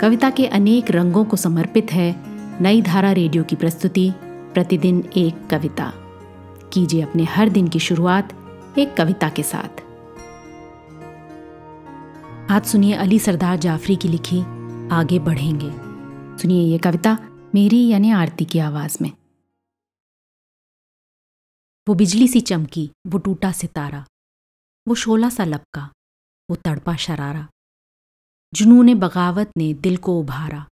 कविता के अनेक रंगों को समर्पित है नई धारा रेडियो की प्रस्तुति, प्रतिदिन एक कविता। कीजिए अपने हर दिन की शुरुआत एक कविता के साथ। आज सुनिए अली सरदार जाफरी की लिखी, आगे बढ़ेंगे। सुनिए ये कविता मेरी यानी आरती की आवाज़ में। वो बिजली सी चमकी, वो टूटा सितारा, वो शोला सा लपका, वो तड़पा शरारा। जुनून बगावत ने दिल को उभारा।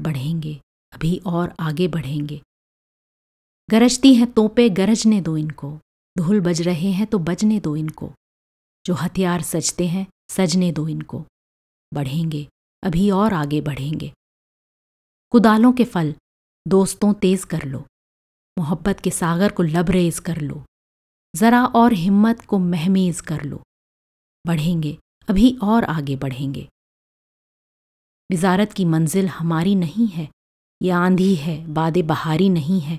बढ़ेंगे, अभी और आगे बढ़ेंगे। गरजती हैं तोपे, गरजने दो इनको। ढोल बज रहे हैं तो बजने दो इनको। जो हथियार सजते हैं, सजने दो इनको। बढ़ेंगे, अभी और आगे बढ़ेंगे। कुदालों के फल, दोस्तों तेज कर लो। मोहब्बत के सागर को लबरेज कर लो। ज़रा और हिम्मत को महमेज कर लो। बढ़ेंगे, अभी और आगे बढ़ेंगे। विजारत की मंजिल हमारी नहीं है, ये आंधी है, बाद बहारी नहीं है।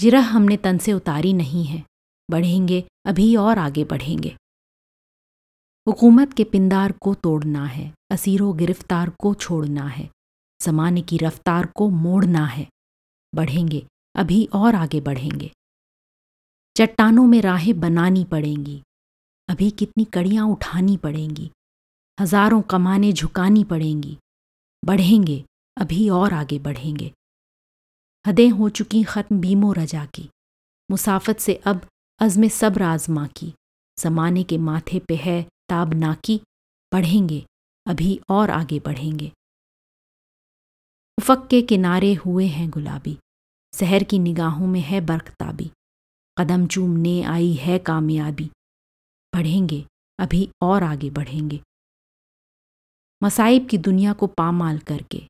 जिरह हमने तन से उतारी नहीं है, बढ़ेंगे, अभी और आगे बढ़ेंगे। हुकूमत के पिंदार को तोड़ना है, असीरों गिरफ़्तार को छोड़ना है, जमाने की रफ्तार को मोड़ना है। बढ़ेंगे, अभी और आगे बढ़ेंगे। चट्टानों में राहें बनानी पड़ेंगी, अभी कितनी कड़ियाँ उठानी पड़ेंगी। हज़ारों कमाने झुकानी पड़ेंगी। बढ़ेंगे, अभी और आगे बढ़ेंगे। हदें हो चुकी ख़त्म बीमो रजा की। मुसाफत से अब अज़म सब्र आजमा की। जमाने के माथे पे है ताब नाकी। बढ़ेंगे, अभी और आगे बढ़ेंगे। उफक के किनारे हुए हैं गुलाबी। शहर की निगाहों में है बरकताबी कदम चूमने आई है कामयाबी। बढ़ेंगे, अभी और आगे बढ़ेंगे। मसाइब की दुनिया को पामाल करके,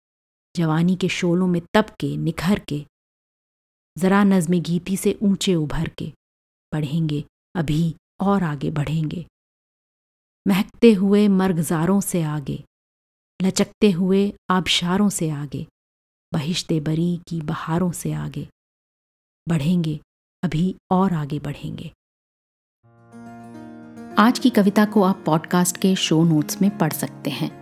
जवानी के शोलों में तप के निखर के ज़रा नज़म गीती से ऊँचे उभर के बढ़ेंगे, अभी और आगे बढ़ेंगे। महकते हुए मर्गजारों से आगे, लचकते हुए आबशारों से आगे, बहिश्ते बरी की बहारों से आगे, बढ़ेंगे, अभी और आगे बढ़ेंगे। आज की कविता को आप पॉडकास्ट के शो नोट्स में पढ़ सकते हैं।